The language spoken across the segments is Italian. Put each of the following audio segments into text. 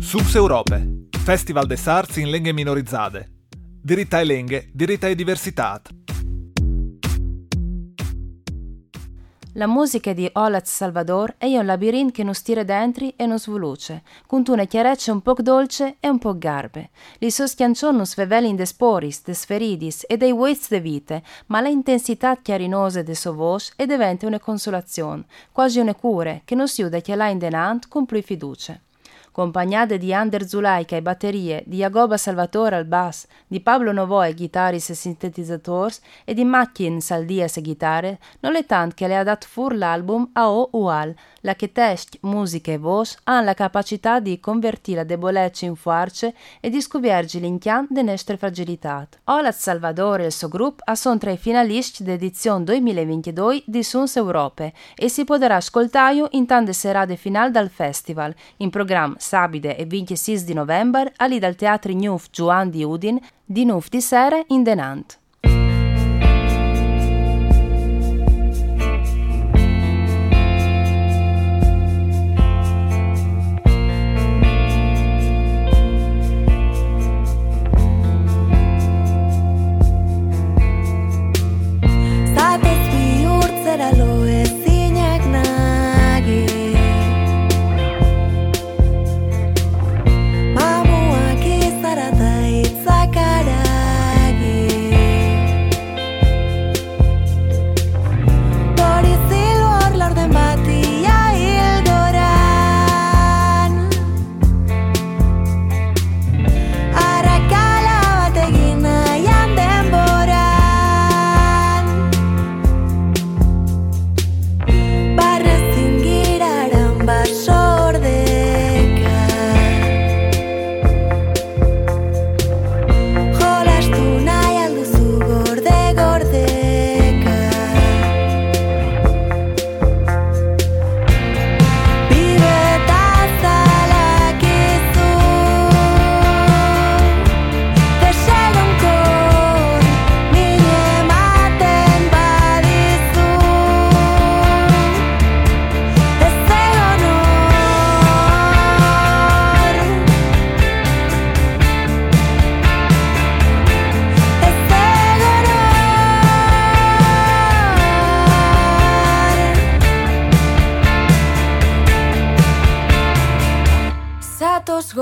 Subs Europe, Festival des Arts in lingue minorizzate. Diritta e lenghe, diritta e diversità. La musica di Olat Salvador è un labirinto che nos tira dentro e nos voluce, con una chiarezza un po' dolce e un po' garbe. Li suoi schiancioni nos svevelin de sporis, de sferidis e dei waits de vite, ma la intensità chiarinosa de sua voce è diventa una consolazione, quasi una cura, che nos aiuta a chialare in denant con più fiducia accompagnate di Ander Zulaika ai batterie, di Jagoba Salvatore al bass, di Pablo Novo ai e sintetizzators e di Mackin Saldias e chitarre, non è tanto che le ha dato fur l'album a O Ual, la che test, musica e voce hanno la capacità di convertire la debolezza in forza e di scoprirci l'inchian de nostre fragilità. Olat Salvador e il suo gruppo sono tra i finalisti dell'edizione 2022 di Suns Europe e si potrà ascoltare in tante serate finali dal festival, in programma sabide e 26 di novembre ali dal Teatro Nuf Juan di Udin di Nuf di sera in Denant.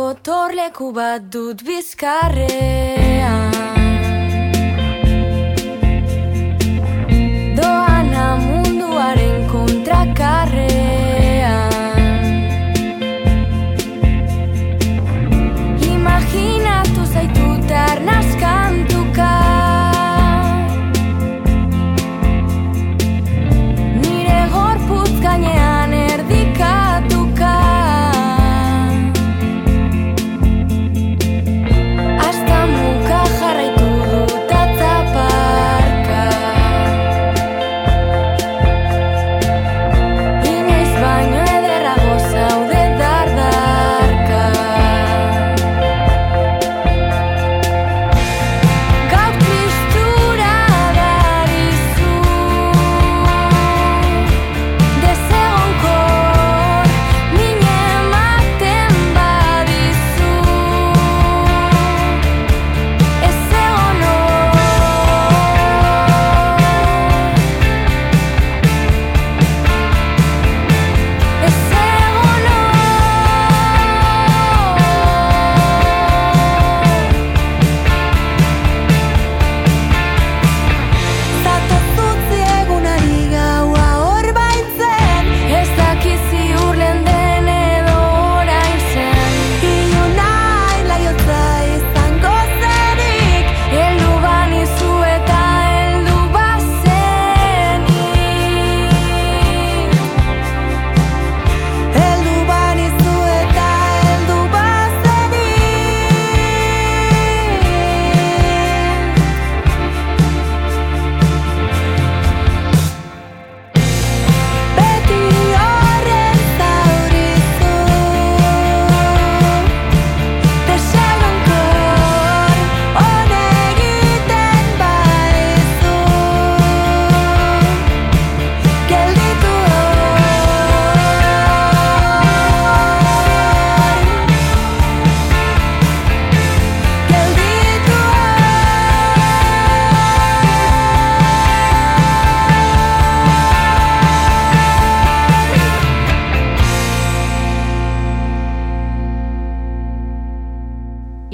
gotorleku bat dut bizkarrean.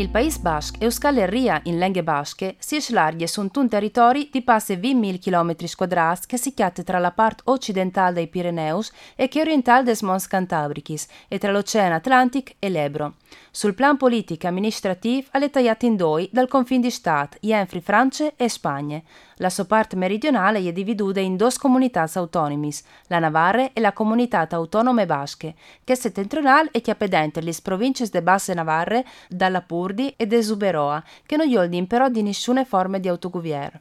Il País Basc Euskal in lenghe basche si slarghe su un territori di passe 20.000 km quadrats che si chiate tra la parte occidentale dei Pirineus e che orientale des Mons Cantabricis e tra l'Oceano Atlantico e l'Ebro. Sul plan politico e amministrativo è tagliato in due dal confine di Stato, Jenfri Francia e Spagna. La sua parte meridionale è dividuta in due comunità autonome, la Navarre e la Comunità Autonome Basche, che settentrionale è chiappedente le province de Basse Navarre, dalla Purdi e de Zuberoa, che non gli però di nessuna forma di autogoverno.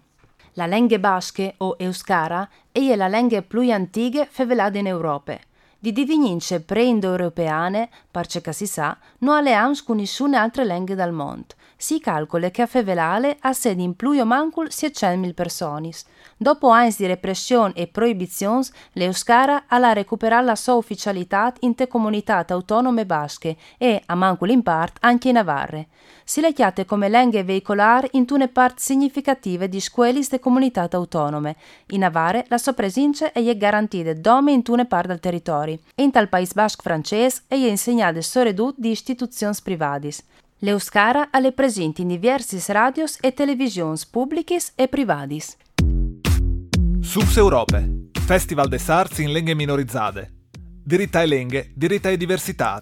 La lingua basche o euskara è la lingua più antica fevelata in Europa. Di divinince pre-indoeuropeane, parce che si sa, non alleams con nessuna altra lingua del mondo si calcola che a Fevelale ha sede in più o mancul 600.000 persone. Dopo anni di repressione e proibizioni, l'Euskara ha recuperato la sua ufficialità in te comunità autonome basche e, a mancul in parte, anche in Navarre. Si le chiate come lingue veicolare in tune parti significative di scuole de comunità autonome. In Navarre la sua presenza è garantita dome in tune parti del territorio. In tal Paese Basque francese è insegnata soredut di istituzioni private. L'Euskara alle presenti in diversi radios e televisioni pubbliche e private. Subs Europe, Festival des Arts in lingue minorizzate. Diritta e lingue, diritta e diversità.